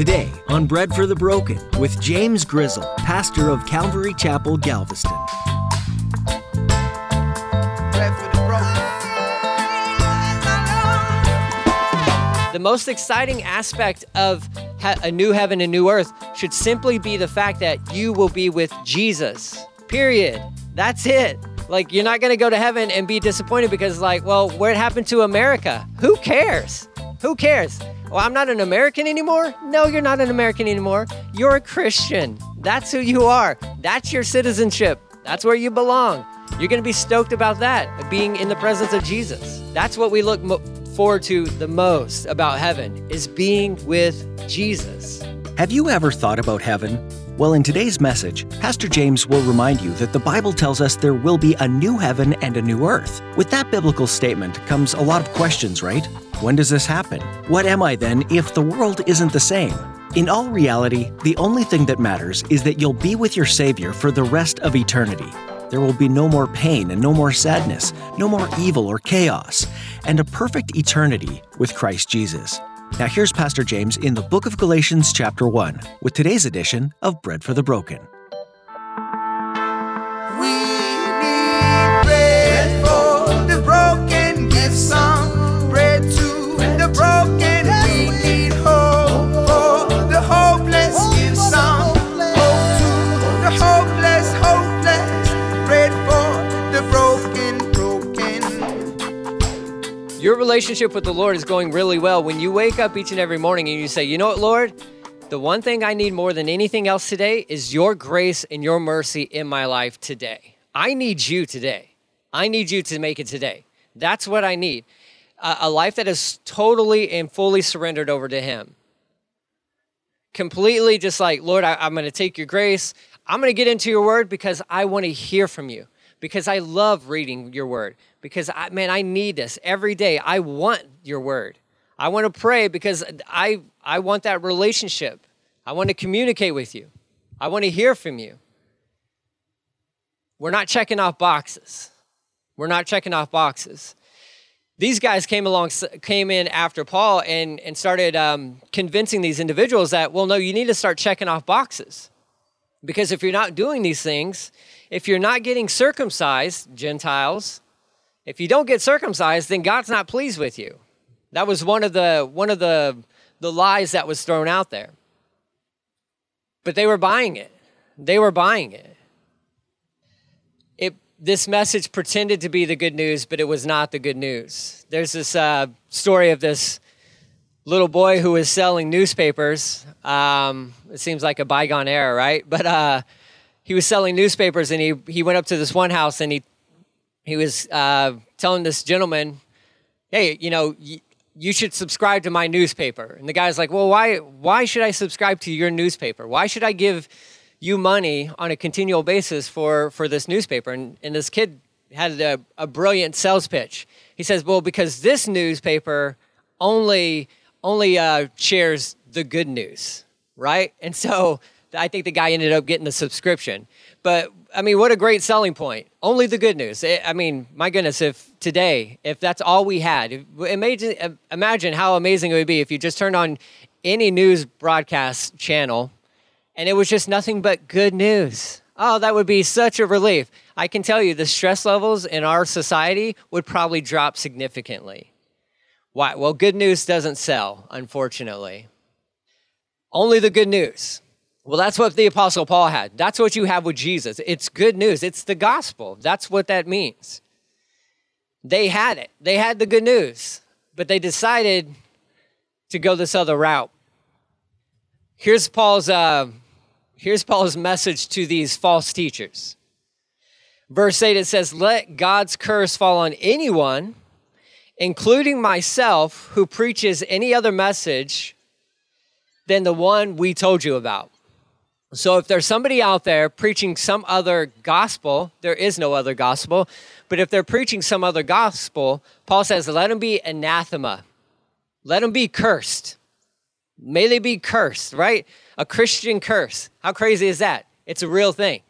Today on Bread for the Broken with James Grizzle, pastor of Calvary Chapel, Galveston. The. The most exciting aspect of a new heaven and new earth should simply be the fact that you will be with Jesus. Period. That's it. Like, you're not going to go to heaven and be disappointed because, like, well, what happened to America? Who cares? Who cares? Well, I'm not an American anymore? No, you're not an American anymore. You're a Christian. That's who you are. That's your citizenship. That's where you belong. You're going to be stoked about that, being in the presence of Jesus. That's what we look mo- forward to the most about heaven is being with Jesus. Have you ever thought about heaven? Well, in today's message, Pastor James will remind you that the Bible tells us there will be a new heaven and a new earth. With that biblical statement comes a lot of questions, right? When does this happen? What am I then if the world isn't the same? In all reality, the only thing that matters is that you'll be with your Savior for the rest of eternity. There will be no more pain and no more sadness, no more evil or chaos, and a perfect eternity with Christ Jesus. Now, here's Pastor James in the book of Galatians, chapter 1, with today's edition of Bread for the Broken. We need bread for the broken. Give some bread to the broken. We need hope for the hopeless. Give some hope to the hopeless, hopeless. Bread for the broken, broken. Your relationship with the Lord is going really well when you wake up each and every morning and you say, You know what, Lord? The one thing I need more than anything else today is your grace and your mercy in my life today. I need you today. I need you to make it today. That's what I need. A, life that is totally and fully surrendered over to Him. Completely just like, Lord, I, I'm going to take your grace. I'm going to get into your word because I want to hear from you, because I love reading your word, because I, man, I need this every day. I want your word. I want to pray because I, I want that relationship. I want to communicate with you. I want to hear from you. We're not checking off boxes. We're not checking off boxes. These guys came along, came in after Paul and, and started um, convincing these individuals that, well, no, you need to start checking off boxes. Because if you're not doing these things, if you're not getting circumcised, Gentiles, if you don't get circumcised, then God's not pleased with you. That was one of the one of the the lies that was thrown out there. But they were buying it. They were buying it. It this message pretended to be the good news, but it was not the good news. There's this uh, story of this little boy who was selling newspapers. Um, it seems like a bygone era, right? But uh, he was selling newspapers, and he he went up to this one house, and he he was uh, telling this gentleman, "Hey, you know." Y- you should subscribe to my newspaper. And the guy's like, well, why, why should I subscribe to your newspaper? Why should I give you money on a continual basis for, for this newspaper? And, and this kid had a, a brilliant sales pitch. He says, well, because this newspaper only, only uh, shares the good news, right? And so I think the guy ended up getting the subscription. But I mean, what a great selling point. Only the good news. Eh, I mean, my goodness, if today, if that's all we had, imagine, uh, imagine how amazing it would be if you just turned on any news broadcast channel and it was just nothing but good news. Oh, that would be such a relief. I can tell you the stress levels in our society would probably drop significantly. Why? Well, good news doesn't sell, unfortunately. Only the good news. Well, that's what the Apostle Paul had. That's what you have with Jesus. It's good news, it's the gospel. That's what that means. They had it, they had the good news, but they decided to go this other route. Here's Paul's, uh, here's Paul's message to these false teachers. Verse 8 it says, Let God's curse fall on anyone, including myself, who preaches any other message than the one we told you about. So if there's somebody out there preaching some other gospel, there is no other gospel, but if they're preaching some other gospel, Paul says, let them be anathema. Let them be cursed. May they be cursed, right? A Christian curse. How crazy is that? It's a real thing.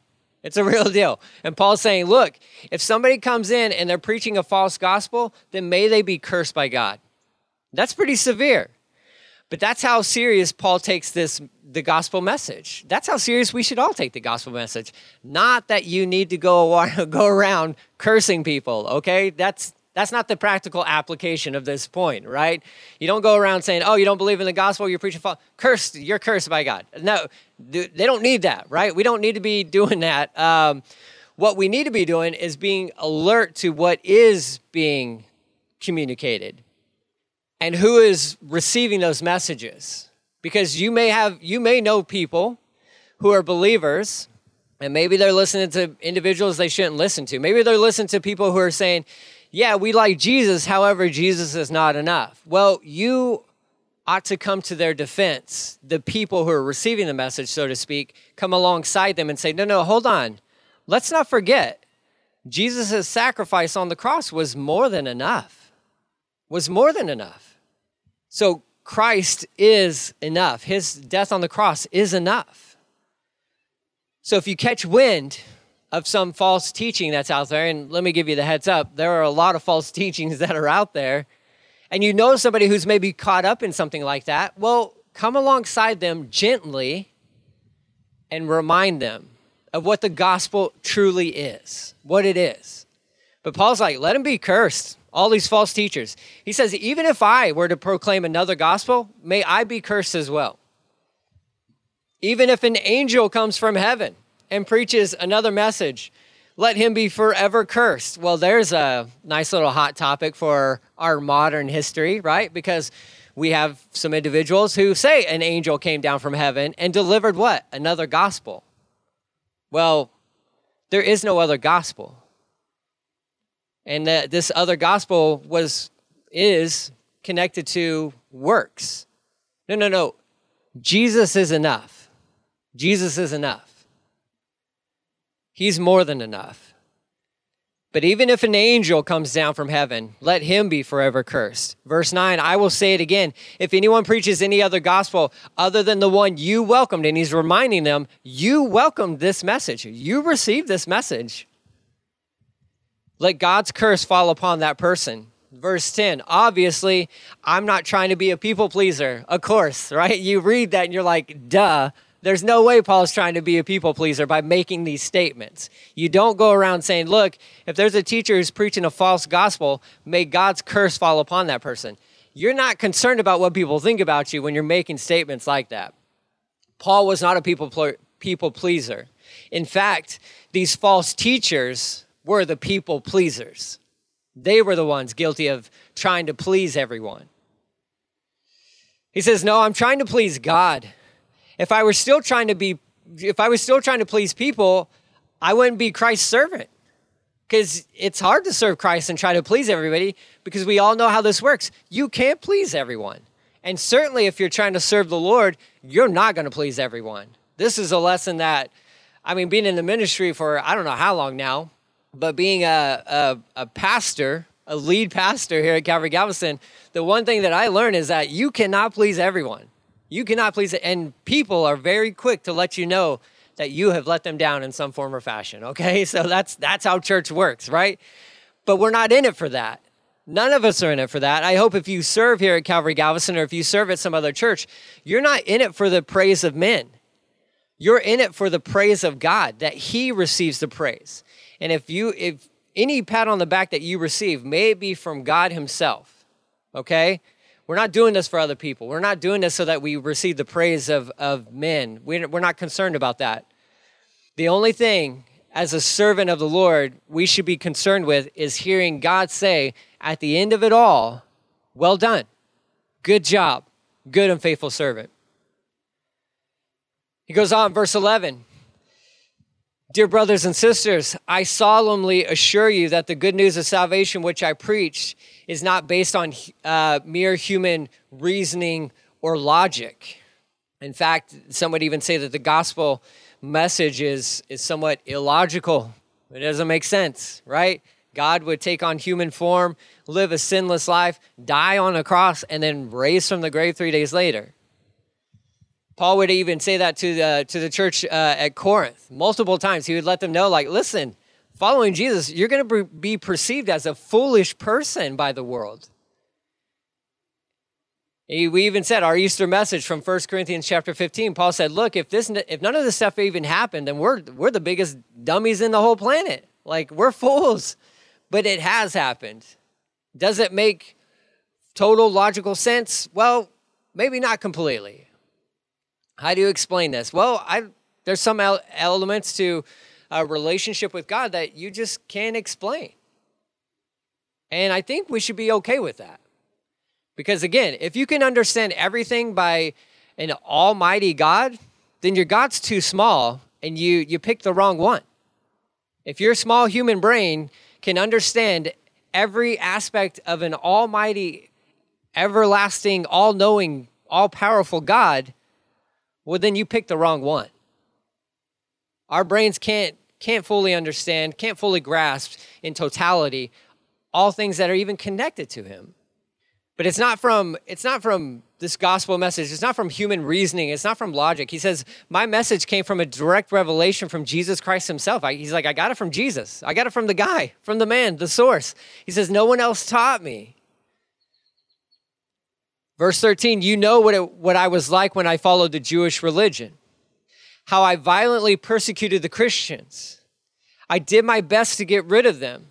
It's a real deal. And Paul's saying, look, if somebody comes in and they're preaching a false gospel, then may they be cursed by God. That's pretty severe. But that's how serious Paul takes this the gospel message. That's how serious we should all take the gospel message. Not that you need to go go around cursing people, okay? That's that's not the practical application of this point, right? You don't go around saying, "Oh, you don't believe in the gospel, you're preaching false. Cursed, you're cursed by God." No, they don't need that, right? We don't need to be doing that. Um, what we need to be doing is being alert to what is being communicated and who is receiving those messages? Because you may have you may know people who are believers and maybe they're listening to individuals they shouldn't listen to. Maybe they're listening to people who are saying yeah we like jesus however jesus is not enough. Well you ought to come to their defense. The people who are receiving the message so to speak come alongside them and say no no hold on. Let's not forget jesus' sacrifice on the cross was more than enough was more than enough so Christ is enough. His death on the cross is enough. So if you catch wind of some false teaching that's out there, and let me give you the heads up, there are a lot of false teachings that are out there, and you know somebody who's maybe caught up in something like that, well, come alongside them gently and remind them of what the gospel truly is, what it is. But Paul's like, let him be cursed all these false teachers. He says, even if I were to proclaim another gospel, may I be cursed as well. Even if an angel comes from heaven and preaches another message, let him be forever cursed. Well, there's a nice little hot topic for our modern history, right? Because we have some individuals who say an angel came down from heaven and delivered what? Another gospel. Well, there is no other gospel and that this other gospel was is connected to works. No, no, no. Jesus is enough. Jesus is enough. He's more than enough. But even if an angel comes down from heaven, let him be forever cursed. Verse 9, I will say it again. If anyone preaches any other gospel other than the one you welcomed, and he's reminding them, you welcomed this message, you received this message let God's curse fall upon that person. Verse 10, obviously, I'm not trying to be a people pleaser. Of course, right? You read that and you're like, duh. There's no way Paul's trying to be a people pleaser by making these statements. You don't go around saying, look, if there's a teacher who's preaching a false gospel, may God's curse fall upon that person. You're not concerned about what people think about you when you're making statements like that. Paul was not a people, people pleaser. In fact, these false teachers were the people pleasers. They were the ones guilty of trying to please everyone. He says, No, I'm trying to please God. If I were still trying to be, if I was still trying to please people, I wouldn't be Christ's servant. Because it's hard to serve Christ and try to please everybody because we all know how this works. You can't please everyone. And certainly, if you're trying to serve the Lord, you're not going to please everyone. This is a lesson that, I mean, being in the ministry for I don't know how long now, but being a, a, a pastor, a lead pastor here at Calvary Galveston, the one thing that I learned is that you cannot please everyone. You cannot please, and people are very quick to let you know that you have let them down in some form or fashion. Okay, so that's that's how church works, right? But we're not in it for that. None of us are in it for that. I hope if you serve here at Calvary Galveston or if you serve at some other church, you're not in it for the praise of men. You're in it for the praise of God, that He receives the praise. And if you if any pat on the back that you receive may be from God himself. Okay? We're not doing this for other people. We're not doing this so that we receive the praise of, of men. We're, we're not concerned about that. The only thing as a servant of the Lord we should be concerned with is hearing God say at the end of it all, Well done. Good job. Good and faithful servant. He goes on, verse 11. Dear brothers and sisters, I solemnly assure you that the good news of salvation which I preach is not based on uh, mere human reasoning or logic. In fact, some would even say that the gospel message is, is somewhat illogical. It doesn't make sense, right? God would take on human form, live a sinless life, die on a cross, and then raise from the grave three days later. Paul would even say that to the, to the church uh, at Corinth multiple times. He would let them know, like, listen, following Jesus, you're going to be perceived as a foolish person by the world. We even said our Easter message from 1 Corinthians chapter 15. Paul said, "Look, if this if none of this stuff even happened, then we're we're the biggest dummies in the whole planet. Like we're fools." But it has happened. Does it make total logical sense? Well, maybe not completely. How do you explain this? Well, I there's some elements to a relationship with God that you just can't explain. And I think we should be okay with that. Because again, if you can understand everything by an almighty God, then your God's too small and you you pick the wrong one. If your small human brain can understand every aspect of an almighty, everlasting, all-knowing, all-powerful God, well then you pick the wrong one. Our brains can't can't fully understand, can't fully grasp in totality all things that are even connected to him. But it's not from it's not from this gospel message. It's not from human reasoning. It's not from logic. He says my message came from a direct revelation from jesus christ himself. I, he's like i got it from jesus. I got it from the guy from the man the source. He says no one else taught me verse 13 you know what, it, what i was like when i followed the jewish religion how i violently persecuted the christians. I did my best to get rid of them.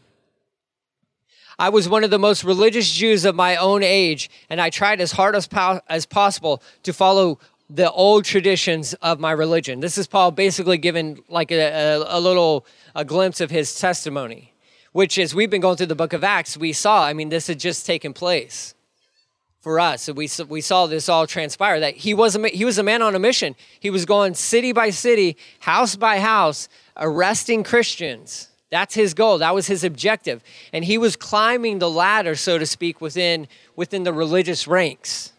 I was one of the most religious Jews of my own age, and I tried as hard as, po- as possible to follow the old traditions of my religion. This is Paul basically giving like a, a, a little a glimpse of his testimony, which as we've been going through the book of Acts, we saw, I mean, this had just taken place for us. We, we saw this all transpire that he was, a, he was a man on a mission. He was going city by city, house by house, arresting Christians that's his goal. That was his objective. And he was climbing the ladder, so to speak, within, within the religious ranks.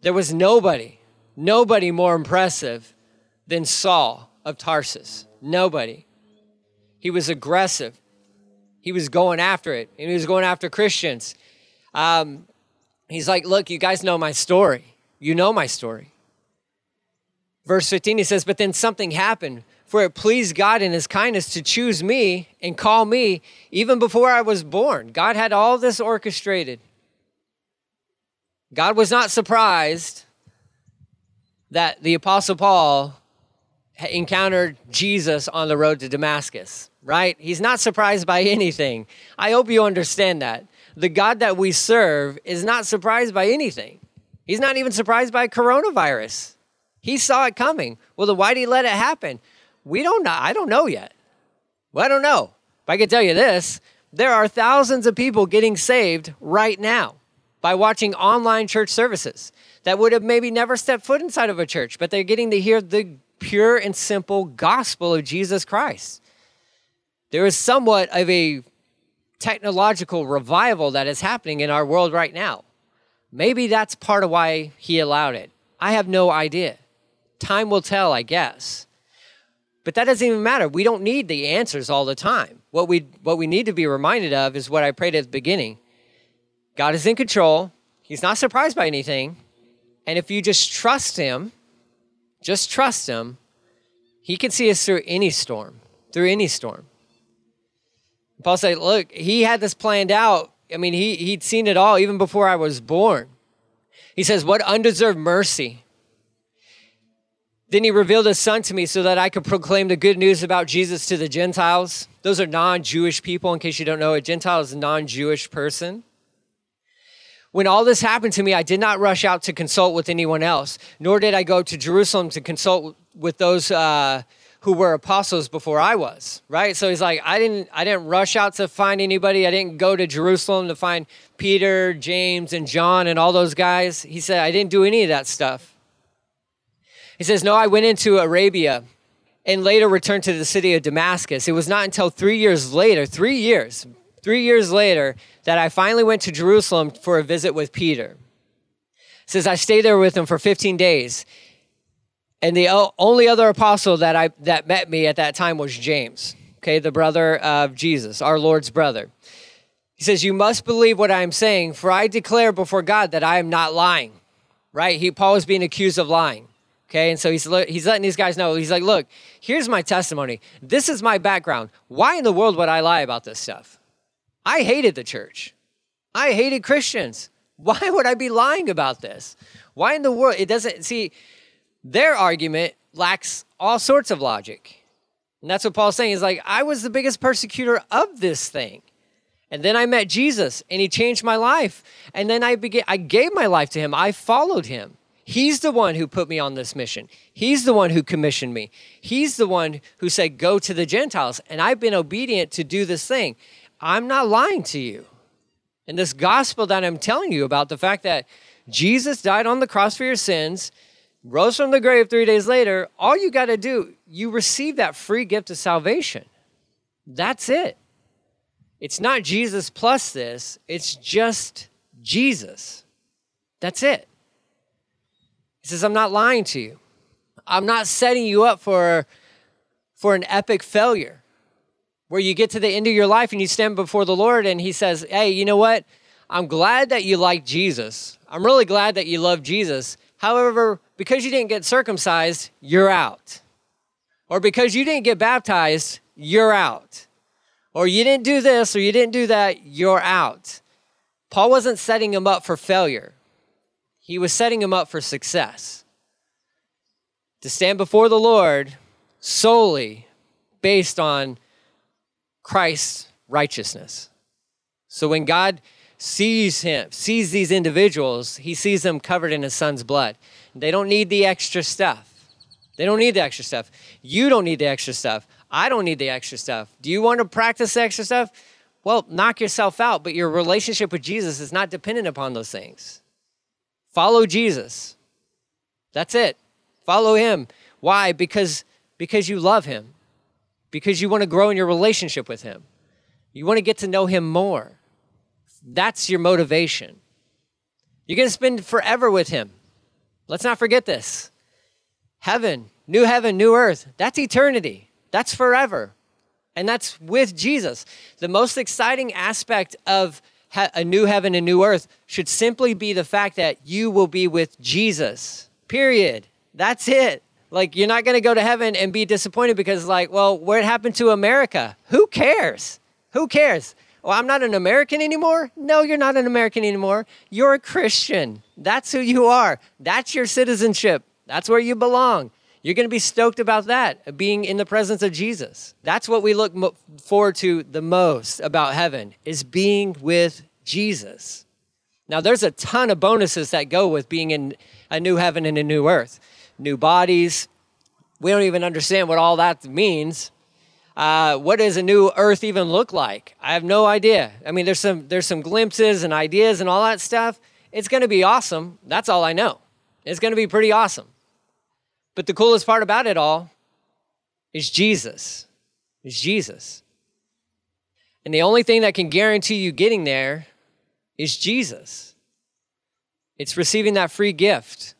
There was nobody, nobody more impressive than Saul of Tarsus. Nobody. He was aggressive. He was going after it, and he was going after Christians. Um, he's like, Look, you guys know my story. You know my story. Verse 15, he says, But then something happened for it pleased God in his kindness to choose me and call me even before I was born. God had all this orchestrated. God was not surprised that the Apostle Paul encountered Jesus on the road to Damascus, right? He's not surprised by anything. I hope you understand that. The God that we serve is not surprised by anything. He's not even surprised by coronavirus. He saw it coming. Well, then why did he let it happen? We don't know. I don't know yet. Well, I don't know. But I can tell you this there are thousands of people getting saved right now by watching online church services that would have maybe never stepped foot inside of a church, but they're getting to hear the pure and simple gospel of Jesus Christ. There is somewhat of a technological revival that is happening in our world right now. Maybe that's part of why he allowed it. I have no idea. Time will tell, I guess. But that doesn't even matter. We don't need the answers all the time. What we what we need to be reminded of is what I prayed at the beginning. God is in control. He's not surprised by anything. And if you just trust him, just trust him, he can see us through any storm, through any storm. Paul said, look, he had this planned out. I mean, he, he'd seen it all even before I was born. He says, What undeserved mercy then he revealed his son to me so that I could proclaim the good news about Jesus to the Gentiles. Those are non Jewish people, in case you don't know, a Gentile is a non Jewish person. When all this happened to me, I did not rush out to consult with anyone else, nor did I go to Jerusalem to consult with those uh, who were apostles before I was. Right? So he's like, I didn't, I didn't rush out to find anybody. I didn't go to Jerusalem to find Peter, James, and John, and all those guys. He said, I didn't do any of that stuff. He says, No, I went into Arabia and later returned to the city of Damascus. It was not until three years later, three years, three years later, that I finally went to Jerusalem for a visit with Peter. He says, I stayed there with him for 15 days. And the only other apostle that, I, that met me at that time was James, okay, the brother of Jesus, our Lord's brother. He says, You must believe what I am saying, for I declare before God that I am not lying. Right? He, Paul is being accused of lying. Okay, and so he's he's letting these guys know. He's like, "Look, here's my testimony. This is my background. Why in the world would I lie about this stuff? I hated the church. I hated Christians. Why would I be lying about this? Why in the world? It doesn't see their argument lacks all sorts of logic. And that's what Paul's saying is like, I was the biggest persecutor of this thing. And then I met Jesus and he changed my life. And then I began I gave my life to him. I followed him. He's the one who put me on this mission. He's the one who commissioned me. He's the one who said, Go to the Gentiles. And I've been obedient to do this thing. I'm not lying to you. And this gospel that I'm telling you about, the fact that Jesus died on the cross for your sins, rose from the grave three days later, all you got to do, you receive that free gift of salvation. That's it. It's not Jesus plus this, it's just Jesus. That's it. He says, I'm not lying to you. I'm not setting you up for, for an epic failure where you get to the end of your life and you stand before the Lord and He says, Hey, you know what? I'm glad that you like Jesus. I'm really glad that you love Jesus. However, because you didn't get circumcised, you're out. Or because you didn't get baptized, you're out. Or you didn't do this or you didn't do that, you're out. Paul wasn't setting him up for failure, he was setting him up for success. To stand before the Lord solely based on Christ's righteousness. So when God sees him, sees these individuals, he sees them covered in his son's blood. They don't need the extra stuff. They don't need the extra stuff. You don't need the extra stuff. I don't need the extra stuff. Do you want to practice the extra stuff? Well, knock yourself out, but your relationship with Jesus is not dependent upon those things. Follow Jesus. That's it. Follow him. Why? Because because you love him. Because you want to grow in your relationship with him. You want to get to know him more. That's your motivation. You're going to spend forever with him. Let's not forget this. Heaven, new heaven, new earth, that's eternity. That's forever. And that's with Jesus. The most exciting aspect of a new heaven and new earth should simply be the fact that you will be with Jesus. Period. That's it. Like you're not going to go to heaven and be disappointed because like, well, what happened to America? Who cares? Who cares? Well, I'm not an American anymore. No, you're not an American anymore. You're a Christian. That's who you are. That's your citizenship. That's where you belong. You're going to be stoked about that, being in the presence of Jesus. That's what we look mo- forward to the most about heaven is being with Jesus. Now, there's a ton of bonuses that go with being in a new heaven and a new earth. New bodies. We don't even understand what all that means. Uh, what does a new earth even look like? I have no idea. I mean, there's some there's some glimpses and ideas and all that stuff. It's going to be awesome. That's all I know. It's going to be pretty awesome. But the coolest part about it all is Jesus. Is Jesus. And the only thing that can guarantee you getting there is Jesus. It's receiving that free gift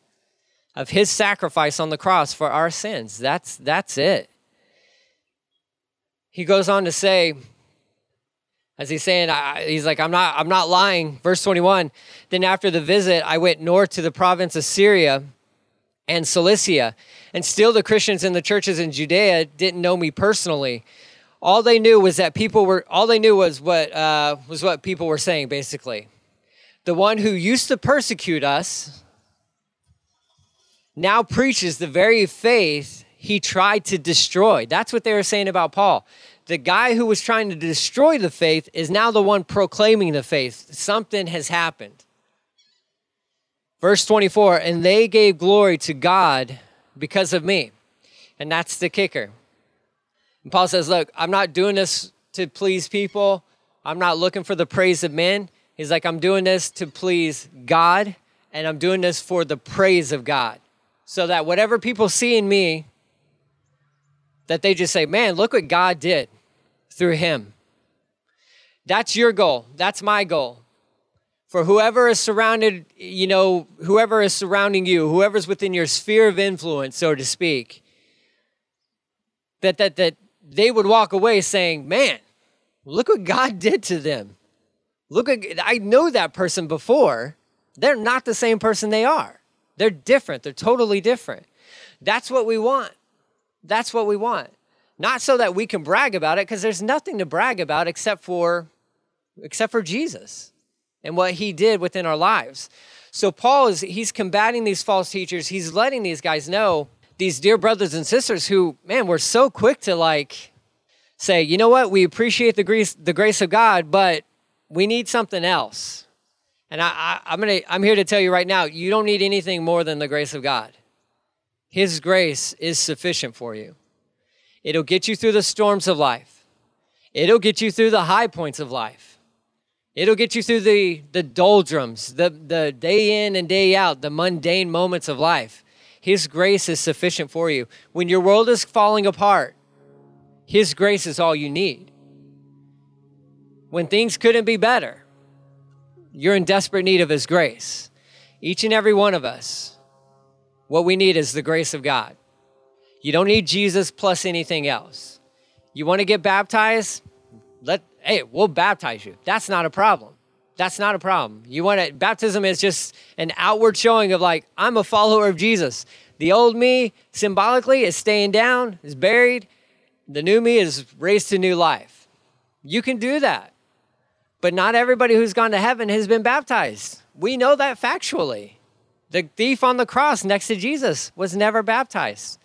of his sacrifice on the cross for our sins. That's that's it. He goes on to say as he's saying I, he's like i'm not i'm not lying verse 21 then after the visit i went north to the province of syria and Cilicia. And still, the Christians in the churches in Judea didn't know me personally. All they knew was that people were. All they knew was what uh, was what people were saying. Basically, the one who used to persecute us now preaches the very faith he tried to destroy. That's what they were saying about Paul. The guy who was trying to destroy the faith is now the one proclaiming the faith. Something has happened. Verse 24, and they gave glory to God because of me. And that's the kicker. And Paul says, Look, I'm not doing this to please people. I'm not looking for the praise of men. He's like, I'm doing this to please God, and I'm doing this for the praise of God. So that whatever people see in me, that they just say, Man, look what God did through him. That's your goal. That's my goal for whoever is surrounded, you know, whoever is surrounding you, whoever's within your sphere of influence, so to speak, that that that they would walk away saying, "Man, look what God did to them. Look at I know that person before. They're not the same person they are. They're different. They're totally different. That's what we want. That's what we want. Not so that we can brag about it because there's nothing to brag about except for except for Jesus. and what he did within our lives. So Paul is he's combating these false teachers. He's letting these guys know, these dear brothers and sisters who, man, we're so quick to like say, you know what, we appreciate the grace, the grace of God, but we need something else. And I, I, I'm gonna I'm here to tell you right now, you don't need anything more than the grace of God. His grace is sufficient for you. It'll get you through the storms of life. It'll get you through the high points of life. It'll get you through the, the doldrums, the, the day in and day out, the mundane moments of life. His grace is sufficient for you. When your world is falling apart, His grace is all you need. When things couldn't be better, you're in desperate need of His grace. Each and every one of us. What we need is the grace of God. You don't need Jesus plus anything else. You want to get baptized? Let hey, we'll baptize you. That's not a problem. That's not a problem. You want to baptism is just an outward showing of like I'm a follower of Jesus. The old me symbolically is staying down, is buried. The new me is raised to new life. You can do that. But not everybody who's gone to heaven has been baptized. We know that factually. The thief on the cross next to Jesus was never baptized.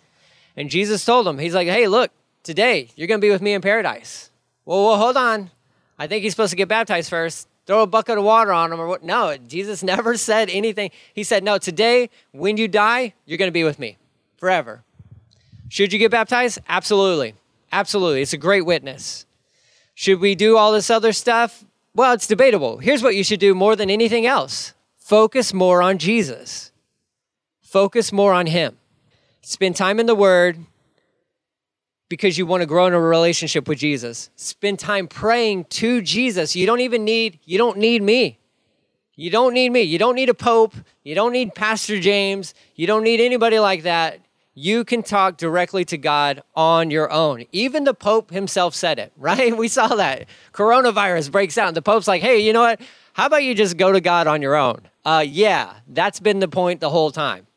And Jesus told him, He's like, hey, look, today you're going to be with me in paradise. Well, well, hold on. I think he's supposed to get baptized first. Throw a bucket of water on him or what? No, Jesus never said anything. He said, no, today when you die, you're going to be with me forever. Should you get baptized? Absolutely. Absolutely. It's a great witness. Should we do all this other stuff? Well, it's debatable. Here's what you should do more than anything else Focus more on Jesus. Focus more on Him. Spend time in the Word because you want to grow in a relationship with Jesus. Spend time praying to Jesus. You don't even need, you don't need me. You don't need me. You don't need a pope. You don't need Pastor James. You don't need anybody like that. You can talk directly to God on your own. Even the Pope himself said it, right? We saw that. Coronavirus breaks out, and the Pope's like, hey, you know what? How about you just go to God on your own? Uh, yeah, that's been the point the whole time,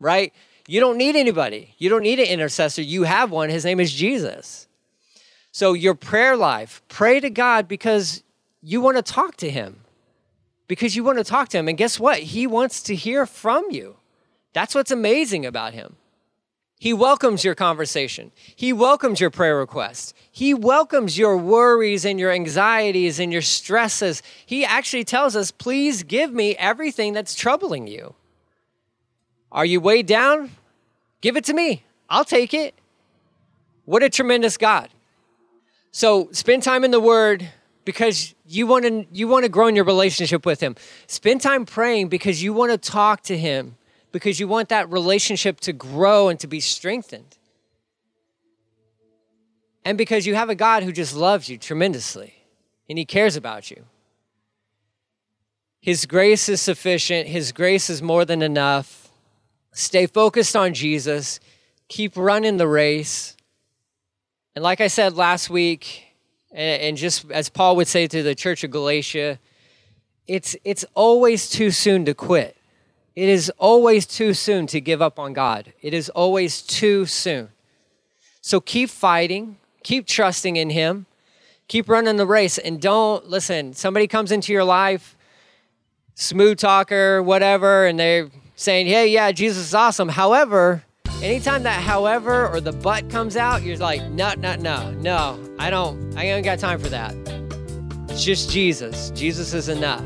right? You don't need anybody. You don't need an intercessor. You have one. His name is Jesus. So, your prayer life, pray to God because you want to talk to Him. Because you want to talk to Him. And guess what? He wants to hear from you. That's what's amazing about Him. He welcomes your conversation. He welcomes your prayer requests. He welcomes your worries and your anxieties and your stresses. He actually tells us, please give me everything that's troubling you. Are you weighed down? Give it to me. I'll take it. What a tremendous God. So spend time in the Word because you want to you want to grow in your relationship with Him. Spend time praying because you want to talk to Him because you want that relationship to grow and to be strengthened. And because you have a God who just loves you tremendously and he cares about you. His grace is sufficient, His grace is more than enough. Stay focused on Jesus, keep running the race. And like I said last week, and just as Paul would say to the church of Galatia, it's, it's always too soon to quit. It is always too soon to give up on God. It is always too soon. So keep fighting, keep trusting in Him, keep running the race, and don't listen. Somebody comes into your life, smooth talker, whatever, and they're saying, hey, yeah, Jesus is awesome. However, anytime that however or the but comes out, you're like, no, no, no, no, I don't, I ain't got time for that. It's just Jesus. Jesus is enough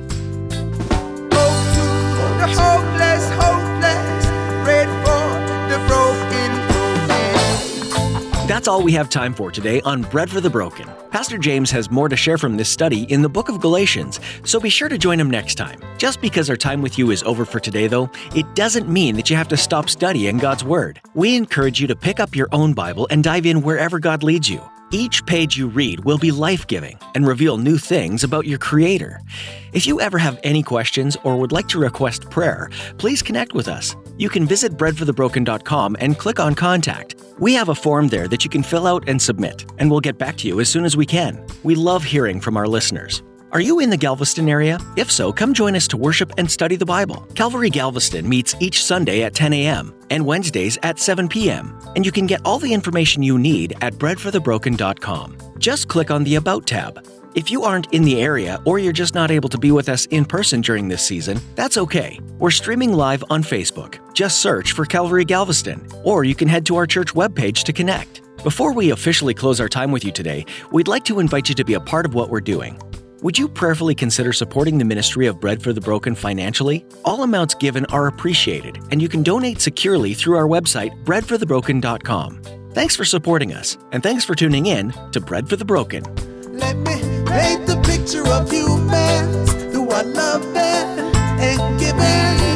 the hopeless, hopeless, pray for the broken, broken. That's all we have time for today on Bread for the Broken. Pastor James has more to share from this study in the book of Galatians, so be sure to join him next time. Just because our time with you is over for today, though, it doesn't mean that you have to stop studying God's Word. We encourage you to pick up your own Bible and dive in wherever God leads you. Each page you read will be life giving and reveal new things about your Creator. If you ever have any questions or would like to request prayer, please connect with us. You can visit breadforthebroken.com and click on Contact. We have a form there that you can fill out and submit, and we'll get back to you as soon as we can. We love hearing from our listeners. Are you in the Galveston area? If so, come join us to worship and study the Bible. Calvary Galveston meets each Sunday at 10 a.m. and Wednesdays at 7 p.m. And you can get all the information you need at breadforthebroken.com. Just click on the About tab. If you aren't in the area or you're just not able to be with us in person during this season, that's okay. We're streaming live on Facebook. Just search for Calvary Galveston, or you can head to our church webpage to connect. Before we officially close our time with you today, we'd like to invite you to be a part of what we're doing. Would you prayerfully consider supporting the ministry of Bread for the Broken financially? All amounts given are appreciated, and you can donate securely through our website, breadforthebroken.com. Thanks for supporting us, and thanks for tuning in to Bread for the Broken. Let me paint the picture of and giving.